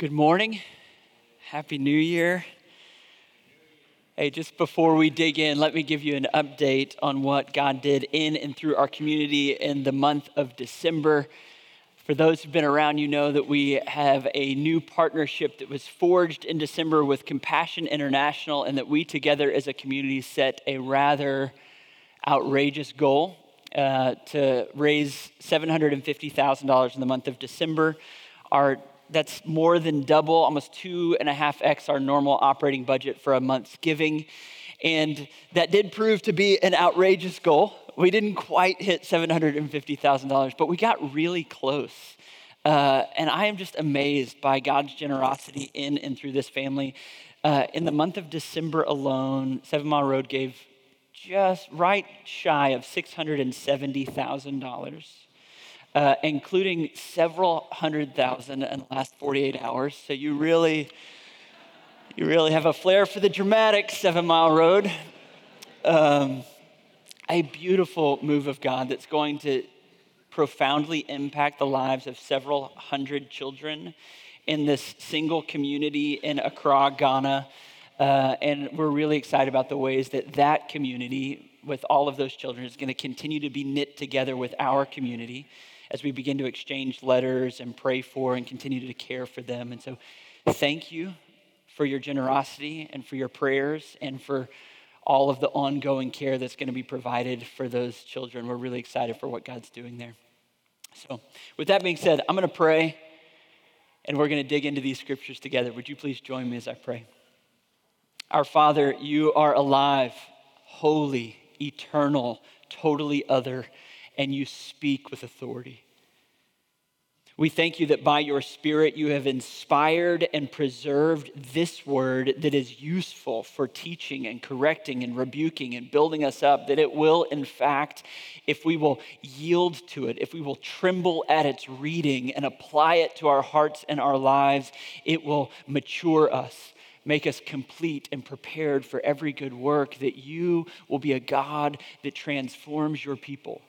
good morning. Happy New Year. Hey, just before we dig in, let me give you an update on what God did in and through our community in the month of December. For those who've been around, you know that we have a new partnership that was forged in December with Compassion International, and that we together as a community set a rather outrageous goal uh, to raise $750,000 in the month of December. Our that's more than double, almost two and a half X our normal operating budget for a month's giving. And that did prove to be an outrageous goal. We didn't quite hit $750,000, but we got really close. Uh, and I am just amazed by God's generosity in and through this family. Uh, in the month of December alone, Seven Mile Road gave just right shy of $670,000 uh, including several hundred thousand in the last 48 hours. So you really, you really have a flair for the dramatic Seven Mile Road. Um, a beautiful move of God that's going to profoundly impact the lives of several hundred children in this single community in Accra, Ghana. Uh, and we're really excited about the ways that that community, with all of those children, is going to continue to be knit together with our community as we begin to exchange letters and pray for and continue to care for them. And so, thank you for your generosity and for your prayers and for all of the ongoing care that's going to be provided for those children. We're really excited for what God's doing there. So, with that being said, I'm going to pray and we're going to dig into these scriptures together. Would you please join me as I pray? Our Father, you are alive, holy, eternal, totally other and you speak with authority. We thank you that by your Spirit you have inspired and preserved this word that is useful for teaching and correcting and rebuking and building us up. That it will, in fact, if we will yield to it, if we will tremble at its reading and apply it to our hearts and our lives, it will mature us, make us complete and prepared for every good work. That you will be a God that transforms your people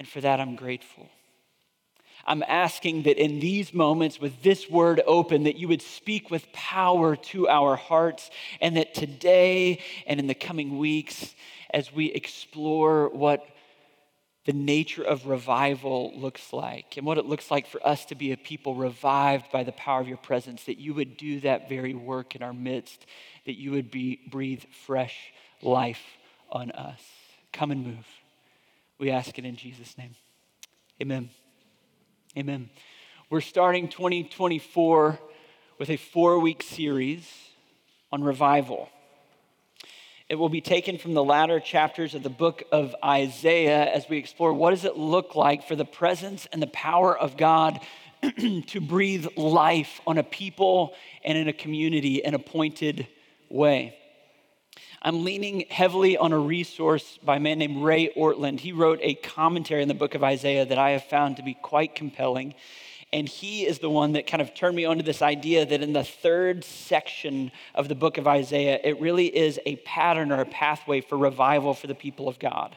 and for that, I'm grateful. I'm asking that in these moments, with this word open, that you would speak with power to our hearts, and that today and in the coming weeks, as we explore what the nature of revival looks like and what it looks like for us to be a people revived by the power of your presence, that you would do that very work in our midst, that you would be, breathe fresh life on us. Come and move. We ask it in Jesus' name. Amen. Amen. We're starting 2024 with a four week series on revival. It will be taken from the latter chapters of the book of Isaiah as we explore what does it look like for the presence and the power of God to breathe life on a people and in a community in an appointed way. I'm leaning heavily on a resource by a man named Ray Ortlund. He wrote a commentary in the book of Isaiah that I have found to be quite compelling. And he is the one that kind of turned me onto this idea that in the third section of the book of Isaiah, it really is a pattern or a pathway for revival for the people of God.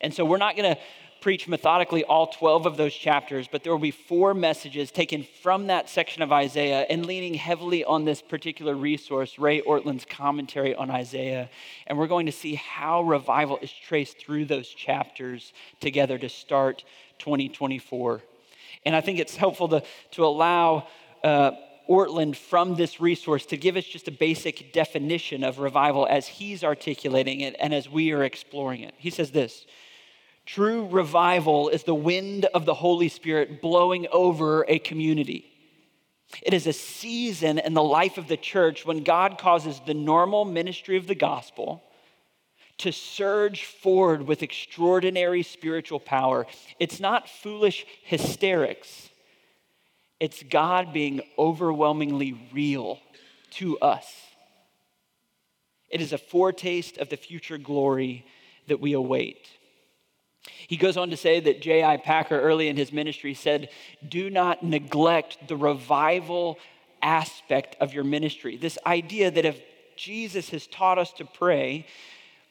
And so we're not going to preach methodically all 12 of those chapters, but there will be four messages taken from that section of Isaiah and leaning heavily on this particular resource, Ray Ortlund's commentary on Isaiah. And we're going to see how revival is traced through those chapters together to start 2024. And I think it's helpful to, to allow uh, Ortlund from this resource to give us just a basic definition of revival as he's articulating it and as we are exploring it. He says this. True revival is the wind of the Holy Spirit blowing over a community. It is a season in the life of the church when God causes the normal ministry of the gospel to surge forward with extraordinary spiritual power. It's not foolish hysterics, it's God being overwhelmingly real to us. It is a foretaste of the future glory that we await. He goes on to say that J.I. Packer, early in his ministry, said, Do not neglect the revival aspect of your ministry. This idea that if Jesus has taught us to pray,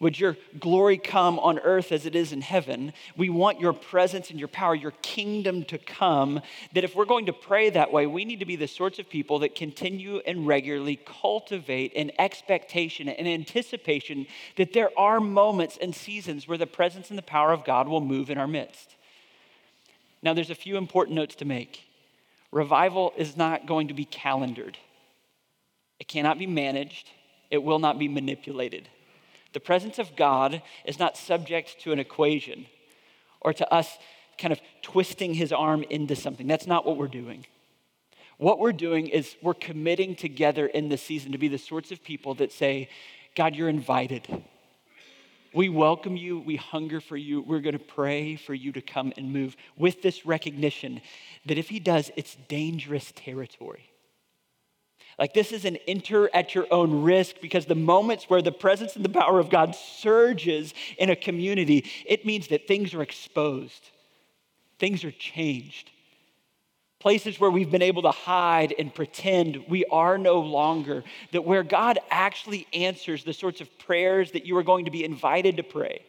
Would your glory come on earth as it is in heaven? We want your presence and your power, your kingdom to come. That if we're going to pray that way, we need to be the sorts of people that continue and regularly cultivate an expectation and anticipation that there are moments and seasons where the presence and the power of God will move in our midst. Now, there's a few important notes to make. Revival is not going to be calendared, it cannot be managed, it will not be manipulated. The presence of God is not subject to an equation or to us kind of twisting his arm into something. That's not what we're doing. What we're doing is we're committing together in this season to be the sorts of people that say, God, you're invited. We welcome you. We hunger for you. We're going to pray for you to come and move with this recognition that if he does, it's dangerous territory. Like, this is an enter at your own risk because the moments where the presence and the power of God surges in a community, it means that things are exposed, things are changed. Places where we've been able to hide and pretend we are no longer, that where God actually answers the sorts of prayers that you are going to be invited to pray.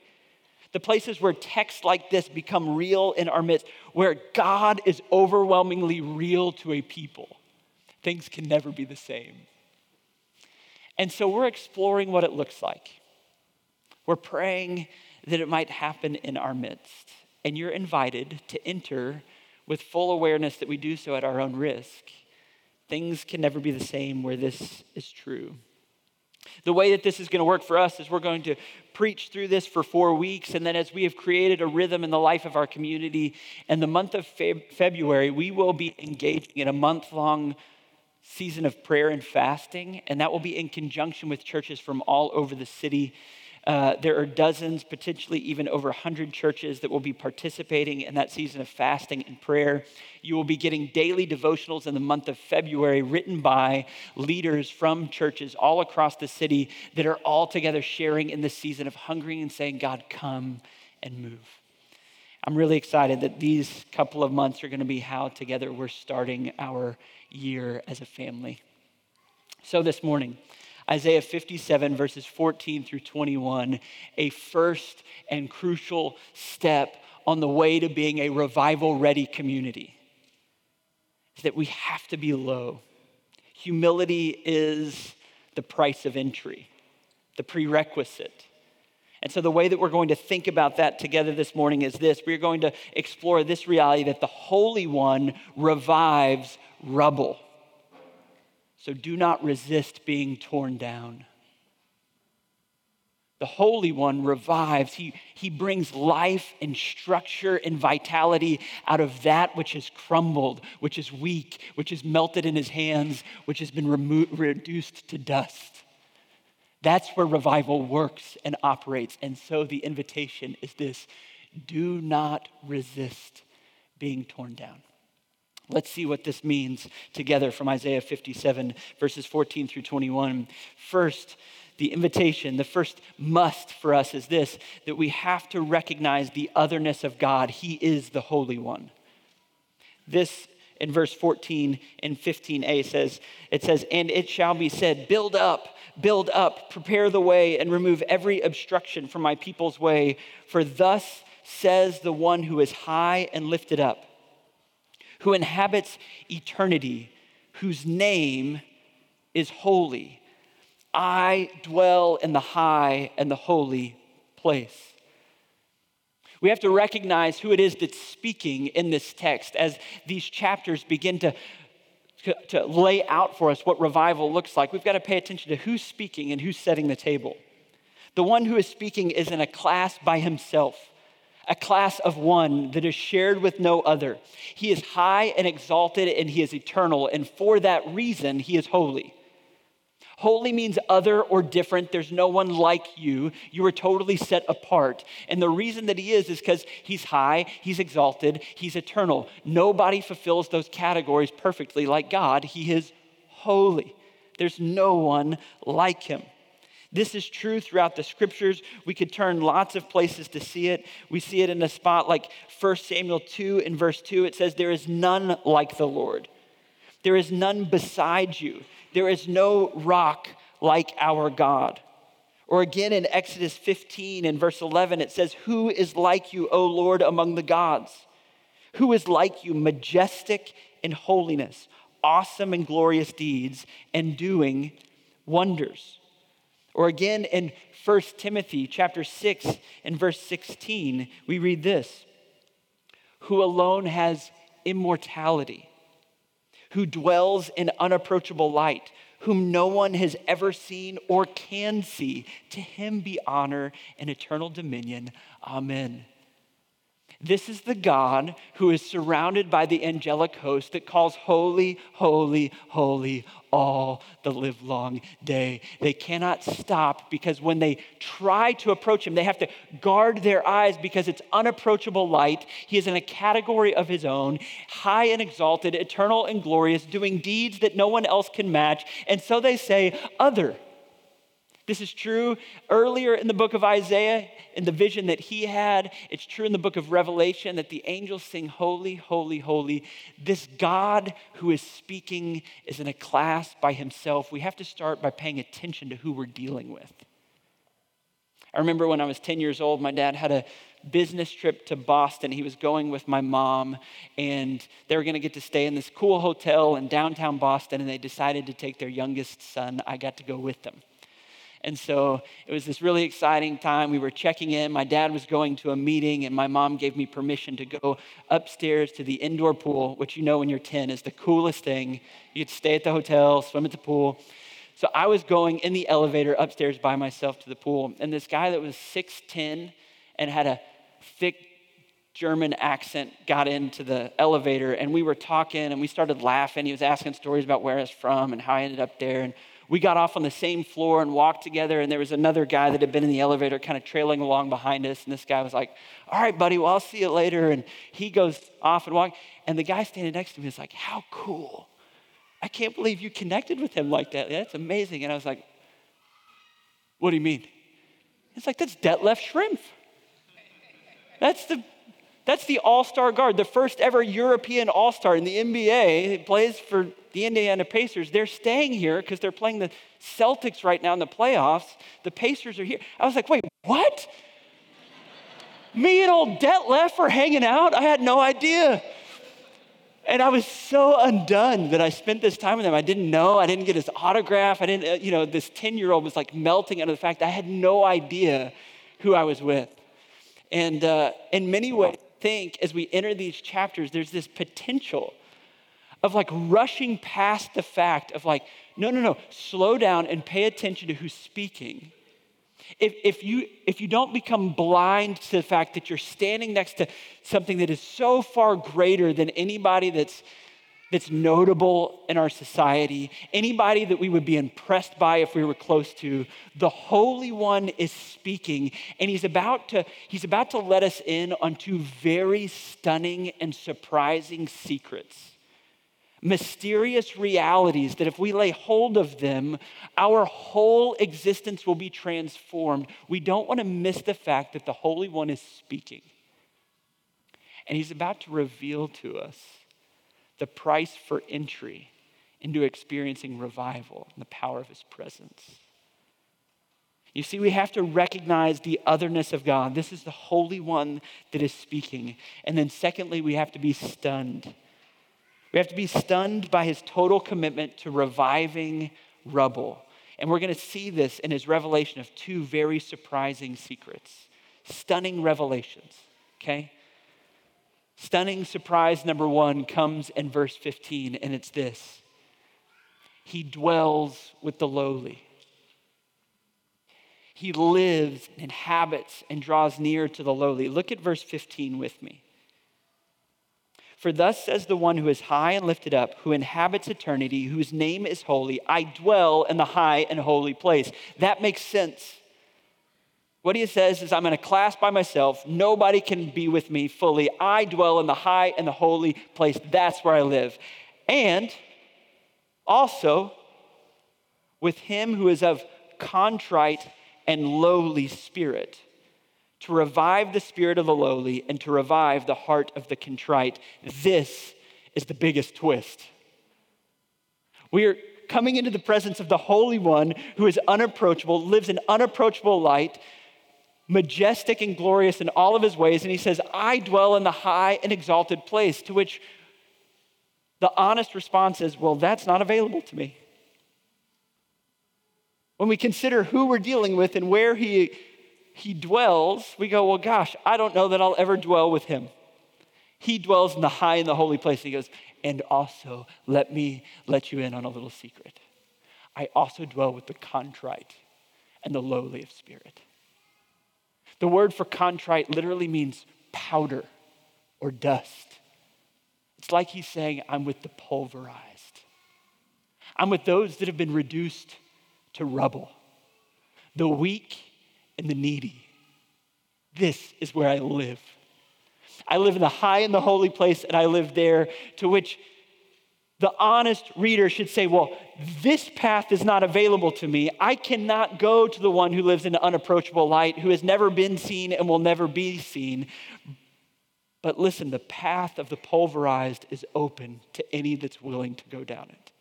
The places where texts like this become real in our midst, where God is overwhelmingly real to a people things can never be the same. And so we're exploring what it looks like. We're praying that it might happen in our midst. And you're invited to enter with full awareness that we do so at our own risk. Things can never be the same where this is true. The way that this is going to work for us is we're going to preach through this for four weeks. And then, as we have created a rhythm in the life of our community, in the month of February, we will be engaging in a month long season of prayer and fasting, and that will be in conjunction with churches from all over the city. Uh, there are dozens, potentially even over 100 churches that will be participating in that season of fasting and prayer. You will be getting daily devotionals in the month of February written by leaders from churches all across the city that are all together sharing in this season of hungering and saying, God, come and move. I'm really excited that these couple of months are going to be how together we're starting our year as a family. So this morning, Isaiah 57, verses 14 through 21, a first and crucial step on the way to being a revival ready community is that we have to be low. Humility is the price of entry, the prerequisite. And so, the way that we're going to think about that together this morning is this we're going to explore this reality that the Holy One revives rubble. So do not resist being torn down. The Holy One revives. He, he brings life and structure and vitality out of that which has crumbled, which is weak, which is melted in his hands, which has been remo- reduced to dust. That's where revival works and operates. And so the invitation is this do not resist being torn down. Let's see what this means together from Isaiah 57, verses 14 through 21. First, the invitation, the first must for us is this that we have to recognize the otherness of God. He is the Holy One. This in verse 14 and 15a says, it says, And it shall be said, Build up, build up, prepare the way, and remove every obstruction from my people's way. For thus says the one who is high and lifted up who inhabits eternity, whose name is holy. I dwell in the high and the holy place. We have to recognize who it is that's speaking in this text as these chapters begin to, to, to, lay out for us what revival looks like. We've got to pay attention to who's speaking and who's setting the table. The one who is speaking is in a class by himself a class of one that is shared with no other. He is high and exalted and he is eternal, and for that reason, he is holy. Holy means other or different. There's no one like you. You are totally set apart. And the reason that he is is because he's high, he's exalted, he's eternal. Nobody fulfills those categories perfectly like God. He is holy. There's no one like him. This is true throughout the scriptures. We could turn lots of places to see it. We see it in a spot like 1 Samuel 2 in verse 2. It says, There is none like the Lord, there is none beside you, there is no rock like our God. Or again in Exodus 15 and verse 11, it says, Who is like you, O Lord, among the gods? Who is like you, majestic in holiness, awesome in glorious deeds, and doing wonders? Or again in 1 Timothy chapter 6 and verse 16, we read this Who alone has immortality, who dwells in unapproachable light, whom no one has ever seen or can see. To him be honor and eternal dominion. Amen. This is the God who is surrounded by the angelic host that calls holy, holy, holy all the livelong day. They cannot stop because when they try to approach him, they have to guard their eyes because it's unapproachable light. He is in a category of his own, high and exalted, eternal and glorious, doing deeds that no one else can match. And so they say, other. This is true earlier in the book of Isaiah, in the vision that he had. It's true in the book of Revelation that the angels sing, Holy, Holy, Holy. This God who is speaking is in a class by himself. We have to start by paying attention to who we're dealing with. I remember when I was 10 years old, my dad had a business trip to Boston. He was going with my mom, and they were going to get to stay in this cool hotel in downtown Boston, and they decided to take their youngest son. I got to go with them. And so it was this really exciting time. We were checking in. My dad was going to a meeting, and my mom gave me permission to go upstairs to the indoor pool, which you know when you're 10 is the coolest thing. You could stay at the hotel, swim at the pool. So I was going in the elevator upstairs by myself to the pool, and this guy that was 6'10 and had a thick German accent got into the elevator, and we were talking and we started laughing. He was asking stories about where I was from and how I ended up there. And we got off on the same floor and walked together, and there was another guy that had been in the elevator kind of trailing along behind us. And this guy was like, All right, buddy, well, I'll see you later. And he goes off and walk. And the guy standing next to me is like, How cool. I can't believe you connected with him like that. That's amazing. And I was like, What do you mean? It's like, That's Detlef Schrempf. That's the that's the all star guard, the first ever European all star in the NBA. He plays for the Indiana Pacers. They're staying here because they're playing the Celtics right now in the playoffs. The Pacers are here. I was like, wait, what? Me and old Detlef are hanging out? I had no idea. And I was so undone that I spent this time with him. I didn't know. I didn't get his autograph. I didn't, uh, you know, this 10 year old was like melting under the fact I had no idea who I was with. And uh, in many ways, think as we enter these chapters, there's this potential of like rushing past the fact of like, no, no, no, slow down and pay attention to who's speaking. If, if, you, if you don't become blind to the fact that you're standing next to something that is so far greater than anybody that's that's notable in our society, anybody that we would be impressed by if we were close to, the Holy One is speaking, and he's about to, he's about to let us in on two very stunning and surprising secrets. Mysterious realities that if we lay hold of them, our whole existence will be transformed. We don't want to miss the fact that the Holy One is speaking. And he's about to reveal to us the price for entry into experiencing revival and the power of his presence. You see, we have to recognize the otherness of God. This is the Holy One that is speaking. And then, secondly, we have to be stunned. We have to be stunned by his total commitment to reviving rubble. And we're going to see this in his revelation of two very surprising secrets, stunning revelations, okay? Stunning surprise number one comes in verse 15, and it's this He dwells with the lowly. He lives, and inhabits, and draws near to the lowly. Look at verse 15 with me. For thus says the one who is high and lifted up, who inhabits eternity, whose name is holy, I dwell in the high and holy place. That makes sense. What he says is, I'm in a class by myself. Nobody can be with me fully. I dwell in the high and the holy place. That's where I live. And also with him who is of contrite and lowly spirit, to revive the spirit of the lowly and to revive the heart of the contrite. This is the biggest twist. We are coming into the presence of the Holy One who is unapproachable, lives in unapproachable light, majestic and glorious in all of his ways. And he says, I dwell in the high and exalted place, to which the honest response is, Well, that's not available to me. When we consider who we're dealing with and where he, he dwells, we go, Well, gosh, I don't know that I'll ever dwell with him. He dwells in the high and the holy place. He goes, And also, let me let you in on a little secret. I also dwell with the contrite and the lowly of spirit. The word for contrite literally means powder or dust. It's like he's saying, I'm with the pulverized. I'm with those that have been reduced to rubble, the weak and the needy. This is where I live. I live in the high and the holy place, and I live there, to which the honest reader should say, Well, this path is not available to me. I cannot go to the one who lives in unapproachable light, who has never been seen and will never be seen. But listen, the path of the pulverized is open to any that's willing to go down it.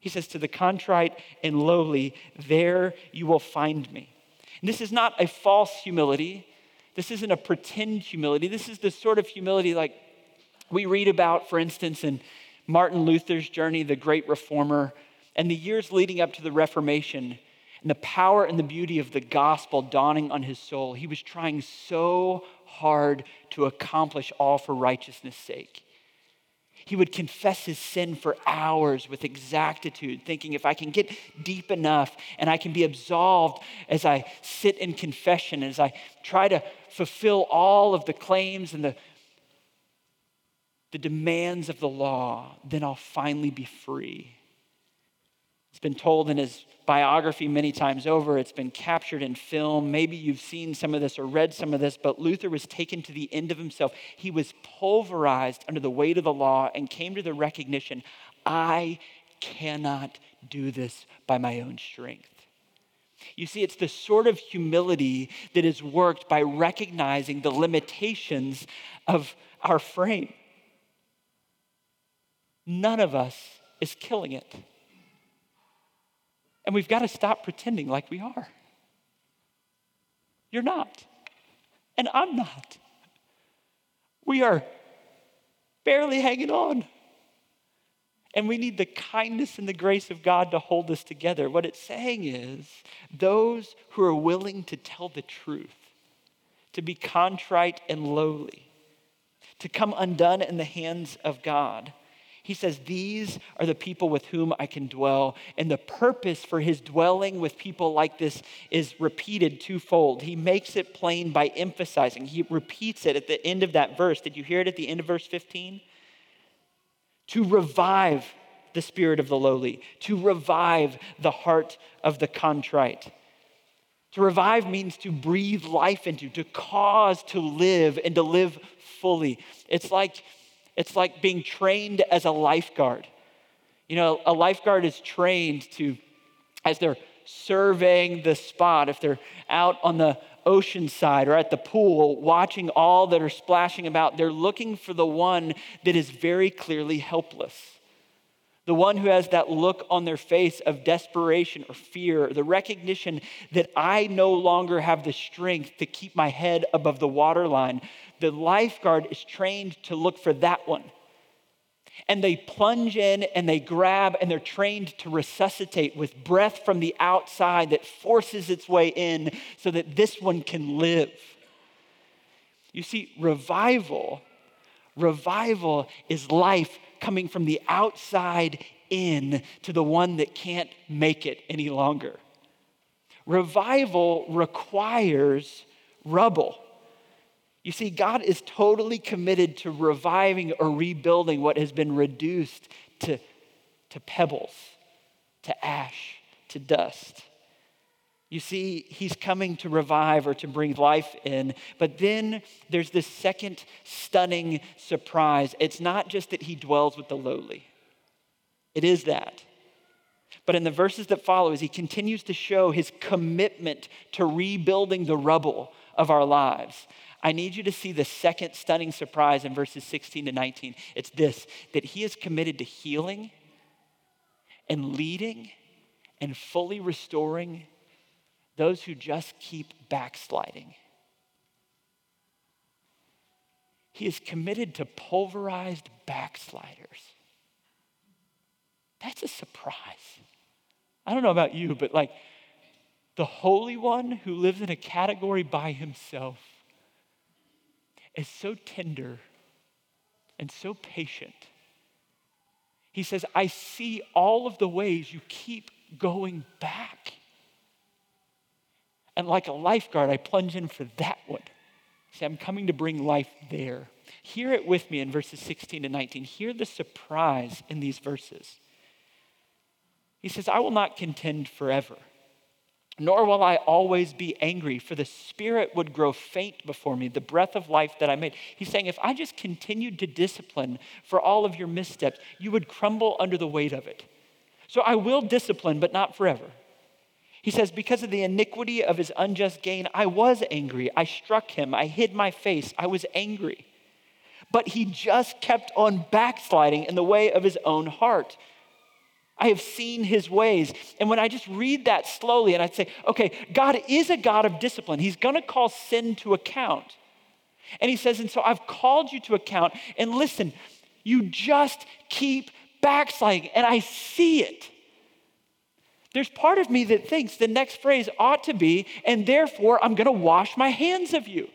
He says, To the contrite and lowly, there you will find me. And this is not a false humility. This isn't a pretend humility. This is the sort of humility like we read about, for instance, in Martin Luther's journey, the great reformer, and the years leading up to the Reformation, and the power and the beauty of the gospel dawning on his soul. He was trying so hard to accomplish all for righteousness' sake. He would confess his sin for hours with exactitude, thinking if I can get deep enough and I can be absolved as I sit in confession, as I try to fulfill all of the claims and the the demands of the law, then I'll finally be free. It's been told in his biography many times over. It's been captured in film. Maybe you've seen some of this or read some of this, but Luther was taken to the end of himself. He was pulverized under the weight of the law and came to the recognition I cannot do this by my own strength. You see, it's the sort of humility that is worked by recognizing the limitations of our frame none of us is killing it. And we've got to stop pretending like we are. You're not. And I'm not. We are barely hanging on. And we need the kindness and the grace of God to hold us together. What it's saying is those who are willing to tell the truth, to be contrite and lowly, to come undone in the hands of God, he says, These are the people with whom I can dwell. And the purpose for his dwelling with people like this is repeated twofold. He makes it plain by emphasizing, he repeats it at the end of that verse. Did you hear it at the end of verse 15? To revive the spirit of the lowly, to revive the heart of the contrite. To revive means to breathe life into, to cause to live and to live fully. It's like it's like being trained as a lifeguard. You know, a lifeguard is trained to, as they're surveying the spot, if they're out on the ocean side or at the pool watching all that are splashing about, they're looking for the one that is very clearly helpless. The one who has that look on their face of desperation or fear, the recognition that I no longer have the strength to keep my head above the waterline, the lifeguard is trained to look for that one. And they plunge in and they grab and they're trained to resuscitate with breath from the outside that forces its way in so that this one can live. You see, revival, revival is life coming from the outside in to the one that can't make it any longer. Revival requires rubble. You see, God is totally committed to reviving or rebuilding what has been reduced to, to pebbles, to ash, to dust. You see, he's coming to revive or to bring life in. But then there's this second stunning surprise. It's not just that he dwells with the lowly, it is that. But in the verses that follow, as he continues to show his commitment to rebuilding the rubble of our lives, I need you to see the second stunning surprise in verses 16 to 19. It's this that he is committed to healing and leading and fully restoring those who just keep backsliding. He is committed to pulverized backsliders. That's a surprise. I don't know about you, but like the Holy One who lives in a category by himself is so tender and so patient. He says, I see all of the ways you keep going back. And like a lifeguard, I plunge in for that one. See, I'm coming to bring life there. Hear it with me in verses 16 to 19. Hear the surprise in these verses. He says, I will not contend forever, nor will I always be angry, for the spirit would grow faint before me, the breath of life that I made. He's saying, if I just continued to discipline for all of your missteps, you would crumble under the weight of it. So I will discipline, but not forever. He says, Because of the iniquity of his unjust gain, I was angry. I struck him. I hid my face. I was angry. But he just kept on backsliding in the way of his own heart. I have seen his ways. And when I just read that slowly and I say, okay, God is a God of discipline, he's gonna call sin to account. And he says, and so I've called you to account. And listen, you just keep backsliding. And I see it. There's part of me that thinks the next phrase ought to be, and therefore I'm going to wash my hands of you.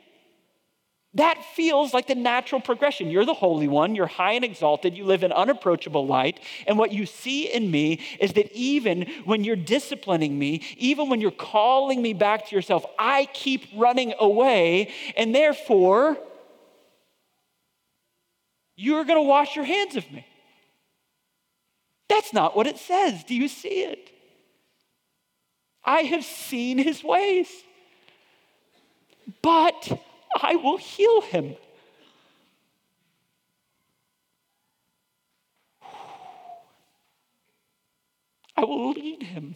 That feels like the natural progression. You're the Holy One, you're high and exalted, you live in unapproachable light. And what you see in me is that even when you're disciplining me, even when you're calling me back to yourself, I keep running away. And therefore, you're going to wash your hands of me. That's not what it says. Do you see it? I have seen his ways, but I will heal him. I will lead him.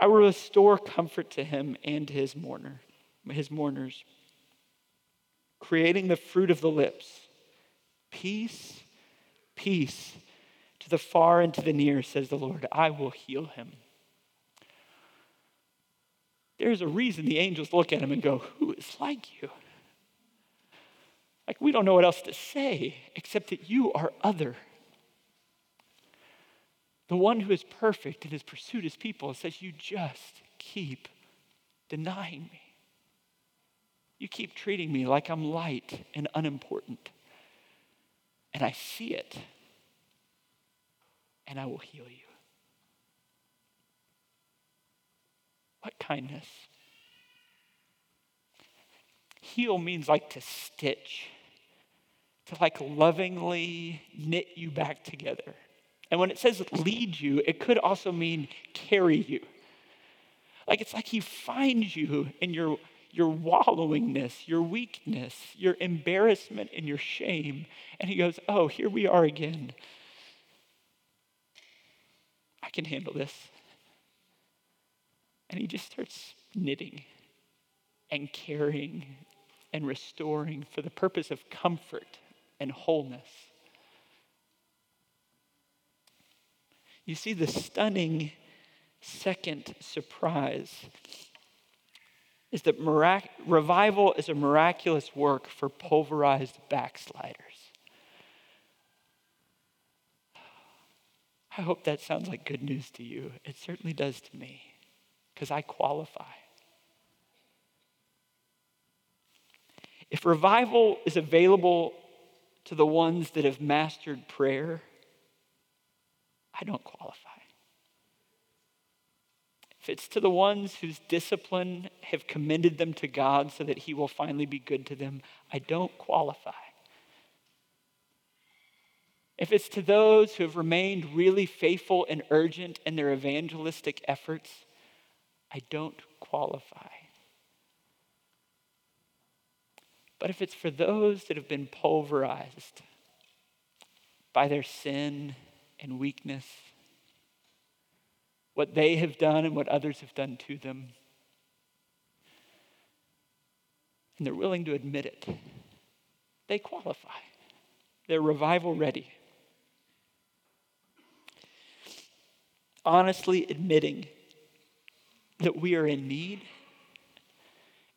I will restore comfort to him and his mourner, his mourners, creating the fruit of the lips. Peace, peace to the far and to the near, says the Lord. I will heal him. There's a reason the angels look at him and go, Who is like you? Like, we don't know what else to say except that you are other. The one who is perfect and has pursued his people says, You just keep denying me. You keep treating me like I'm light and unimportant. And I see it, and I will heal you. What kindness? Heal means like to stitch, to like lovingly knit you back together. And when it says lead you, it could also mean carry you. Like it's like he finds you in your, your wallowingness, your weakness, your embarrassment, and your shame. And he goes, Oh, here we are again. I can handle this. And he just starts knitting and caring and restoring for the purpose of comfort and wholeness. You see, the stunning second surprise is that mirac- revival is a miraculous work for pulverized backsliders. I hope that sounds like good news to you. It certainly does to me because I qualify. If revival is available to the ones that have mastered prayer, I don't qualify. If it's to the ones whose discipline have commended them to God so that He will finally be good to them, I don't qualify. If it's to those who have remained really faithful and urgent in their evangelistic efforts, I don't qualify. But if it's for those that have been pulverized by their sin and weakness, what they have done and what others have done to them, and they're willing to admit it, they qualify. They're revival ready. honestly admitting that we are in need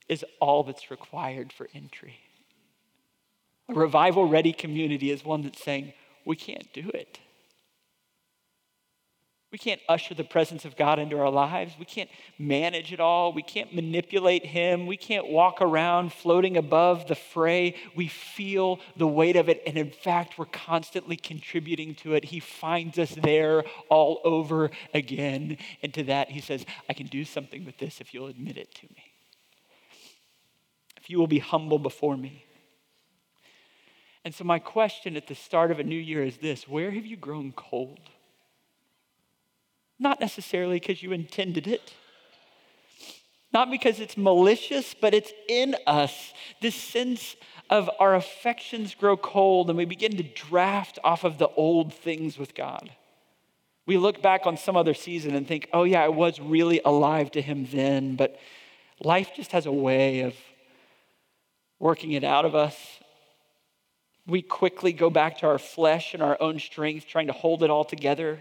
is all that's required for entry. A revival ready community is one that's saying, we can't do it. We can't usher the presence of God into our lives. We can't manage it all. We can't manipulate Him. We can't walk around floating above the fray. We feel the weight of it. And in fact, we're constantly contributing to it. He finds us there all over again. And to that, He says, I can do something with this if you'll admit it to me. If you will be humble before me. And so, my question at the start of a new year is this Where have you grown cold? Not necessarily because you intended it, not because it's malicious, but it's in us. This sense of our affections grow cold and we begin to draft off of the old things with God. We look back on some other season and think, oh, yeah, I was really alive to Him then, but life just has a way of working it out of us. We quickly go back to our flesh and our own strength, trying to hold it all together.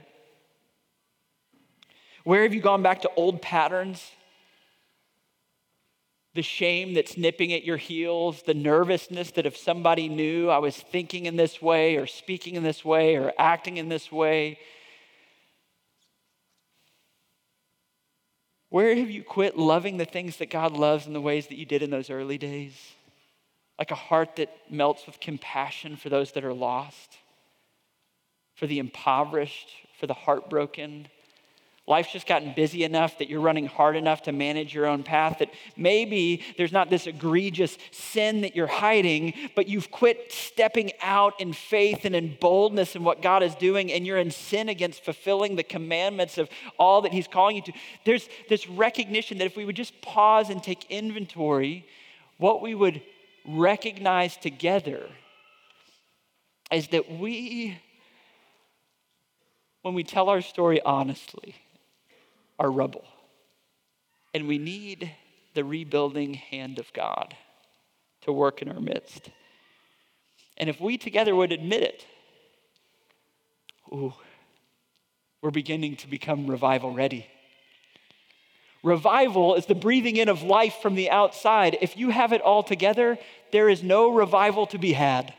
Where have you gone back to old patterns? The shame that's nipping at your heels, the nervousness that if somebody knew I was thinking in this way or speaking in this way or acting in this way. Where have you quit loving the things that God loves in the ways that you did in those early days? Like a heart that melts with compassion for those that are lost, for the impoverished, for the heartbroken, Life's just gotten busy enough that you're running hard enough to manage your own path that maybe there's not this egregious sin that you're hiding, but you've quit stepping out in faith and in boldness in what God is doing, and you're in sin against fulfilling the commandments of all that He's calling you to. There's this recognition that if we would just pause and take inventory, what we would recognize together is that we, when we tell our story honestly, are rubble. And we need the rebuilding hand of God to work in our midst. And if we together would admit it, ooh, we're beginning to become revival ready. Revival is the breathing in of life from the outside. If you have it all together, there is no revival to be had.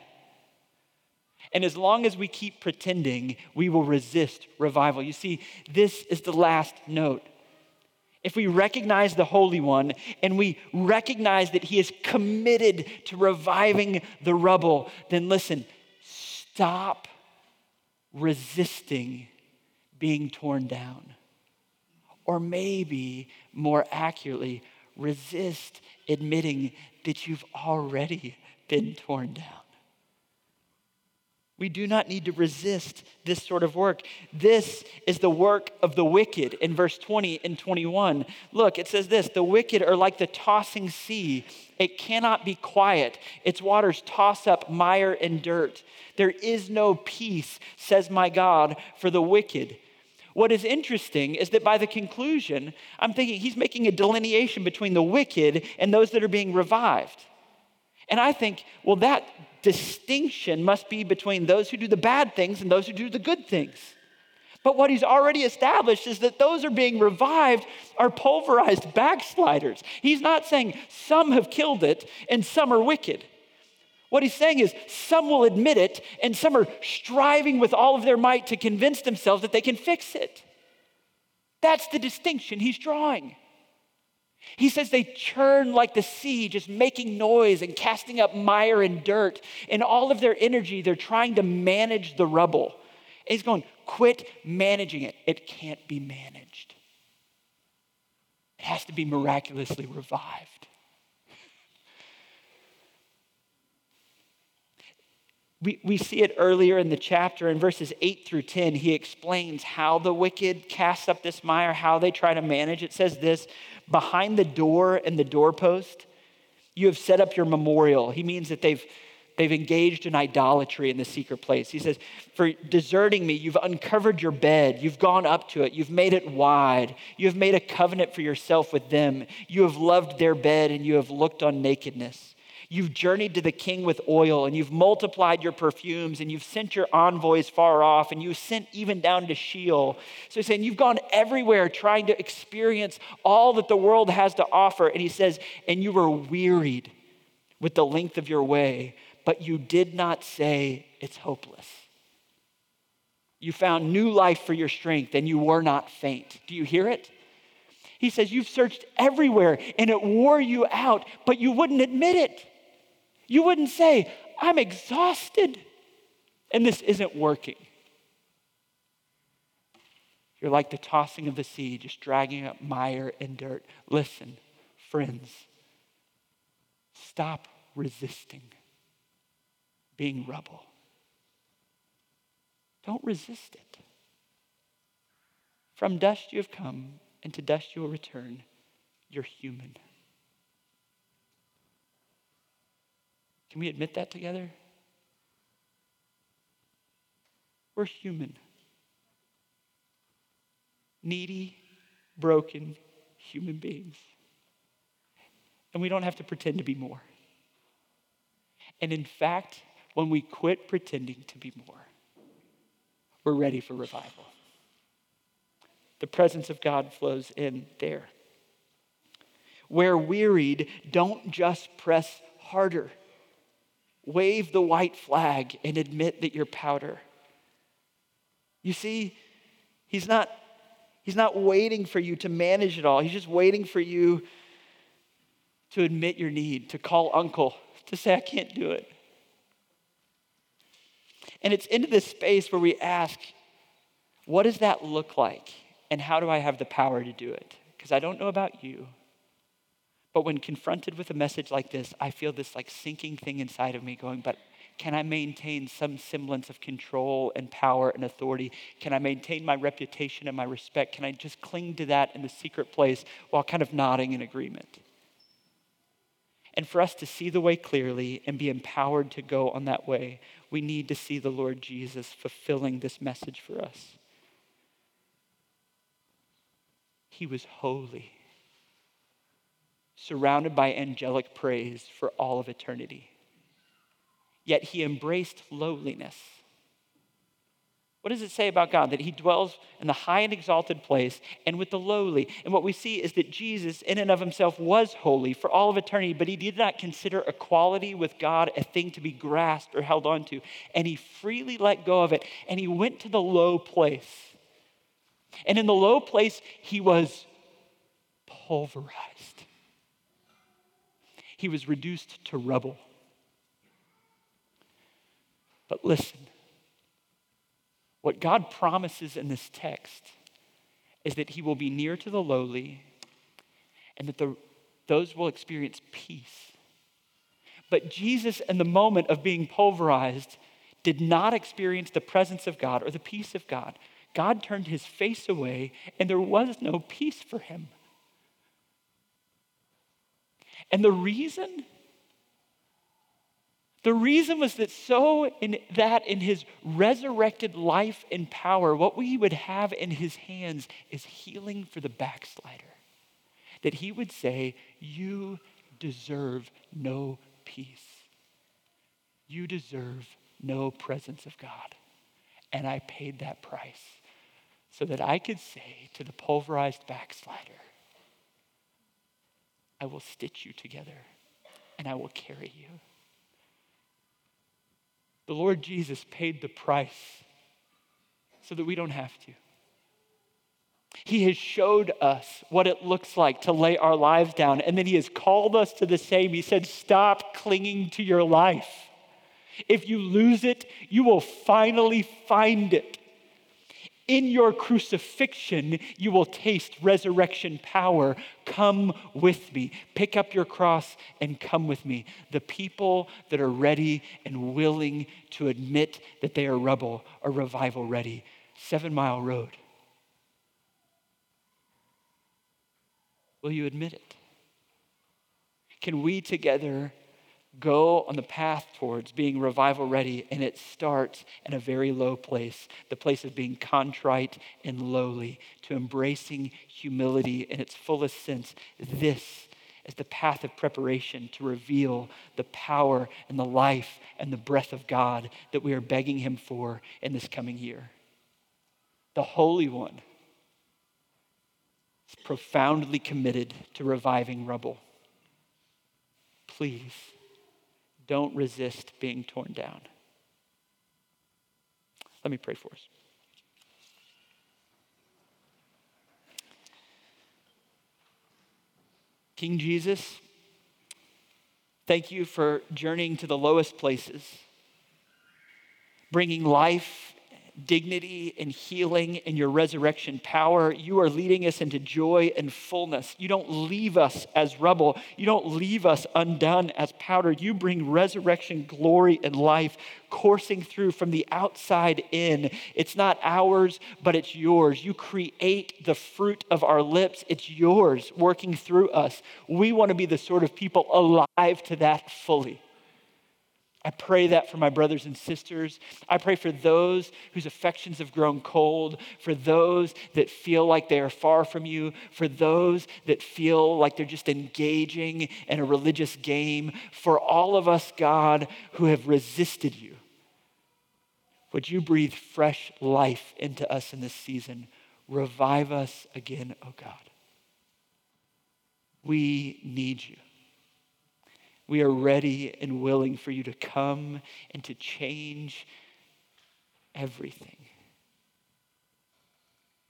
And as long as we keep pretending, we will resist revival. You see, this is the last note. If we recognize the Holy One and we recognize that He is committed to reviving the rubble, then listen, stop resisting being torn down. Or maybe more accurately, resist admitting that you've already been torn down. We do not need to resist this sort of work. This is the work of the wicked in verse 20 and 21. Look, it says this the wicked are like the tossing sea. It cannot be quiet, its waters toss up mire and dirt. There is no peace, says my God, for the wicked. What is interesting is that by the conclusion, I'm thinking he's making a delineation between the wicked and those that are being revived. And I think, well, that distinction must be between those who do the bad things and those who do the good things. But what he's already established is that those are being revived are pulverized backsliders. He's not saying some have killed it and some are wicked. What he's saying is some will admit it and some are striving with all of their might to convince themselves that they can fix it. That's the distinction he's drawing. He says they churn like the sea, just making noise and casting up mire and dirt. In all of their energy, they're trying to manage the rubble. And he's going, quit managing it. It can't be managed, it has to be miraculously revived. We, we see it earlier in the chapter in verses 8 through 10. He explains how the wicked cast up this mire, how they try to manage. It says this behind the door and the doorpost, you have set up your memorial. He means that they've, they've engaged in idolatry in the secret place. He says, For deserting me, you've uncovered your bed, you've gone up to it, you've made it wide, you have made a covenant for yourself with them, you have loved their bed, and you have looked on nakedness. You've journeyed to the king with oil, and you've multiplied your perfumes, and you've sent your envoys far off, and you've sent even down to Sheol. So he's saying, You've gone everywhere trying to experience all that the world has to offer. And he says, And you were wearied with the length of your way, but you did not say, It's hopeless. You found new life for your strength, and you were not faint. Do you hear it? He says, You've searched everywhere, and it wore you out, but you wouldn't admit it. You wouldn't say, I'm exhausted and this isn't working. You're like the tossing of the sea, just dragging up mire and dirt. Listen, friends, stop resisting being rubble. Don't resist it. From dust you have come, and to dust you will return. You're human. Can we admit that together? We're human. Needy, broken human beings. And we don't have to pretend to be more. And in fact, when we quit pretending to be more, we're ready for revival. The presence of God flows in there. Where wearied, don't just press harder wave the white flag and admit that you're powder. You see, he's not, he's not waiting for you to manage it all. He's just waiting for you to admit your need, to call uncle, to say, I can't do it. And it's into this space where we ask, what does that look like? And how do I have the power to do it? Because I don't know about you, but when confronted with a message like this, I feel this like sinking thing inside of me going, but can I maintain some semblance of control and power and authority? Can I maintain my reputation and my respect? Can I just cling to that in the secret place while kind of nodding in agreement? And for us to see the way clearly and be empowered to go on that way, we need to see the Lord Jesus fulfilling this message for us. He was holy surrounded by angelic praise for all of eternity. Yet he embraced lowliness. What does it say about God? That he dwells in the high and exalted place and with the lowly. And what we see is that Jesus, in and of himself, was holy for all of eternity, but he did not consider equality with God a thing to be grasped or held onto. And he freely let go of it. And he went to the low place. And in the low place, he was pulverized he was reduced to rubble. But listen, what God promises in this text is that he will be near to the lowly and that the, those will experience peace. But Jesus, in the moment of being pulverized, did not experience the presence of God or the peace of God. God turned his face away, and there was no peace for him. And the reason, the reason was that so in that in his resurrected life and power, what we would have in his hands is healing for the backslider. That he would say, You deserve no peace. You deserve no presence of God. And I paid that price so that I could say to the pulverized backslider, I will stitch you together and I will carry you. The Lord Jesus paid the price so that we don't have to. He has showed us what it looks like to lay our lives down, and then He has called us to the same. He said, Stop clinging to your life. If you lose it, you will finally find it. In your crucifixion, you will taste resurrection power. Come with me. Pick up your cross and come with me. The people that are ready and willing to admit that they are rebel are revival ready. Seven Mile Road. Will you admit it? Can we together go on the path towards being revival ready, and it starts in a very low place the place of being contrite and lowly, to embracing humility in its fullest sense. This is the path of preparation to reveal the power and the life and the breath of God that we are begging Him for in this coming year. The Holy One is profoundly committed to reviving rubble. Please don't resist being torn down. Let me pray for us. King Jesus, thank you for journeying to the lowest places, bringing life dignity and healing and your resurrection power. You are leading us into joy and fullness. You don't leave us as rubble. You don't leave us undone as powder. You bring resurrection glory and life coursing through from the outside in. It's not ours, but it's yours. You create the fruit of our lips. It's yours working through us. We want to be the sort of people alive to that fully. I pray that for my brothers and sisters. I pray for those whose affections have grown cold, for those that feel like they are far from you, for those that feel like they're just engaging in a religious game, for all of us, God, who have resisted you. Would you breathe fresh life into us in this season? Revive us again, oh God. We need you. We are ready and willing for you to come and to change everything.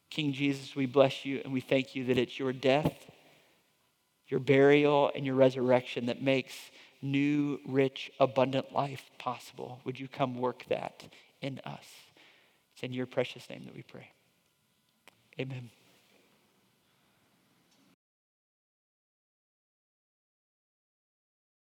King Jesus, we bless you and we thank you that it's your death, your burial, and your resurrection that makes new, rich, abundant life possible. Would you come work that in us? It's in your precious name that we pray. Amen.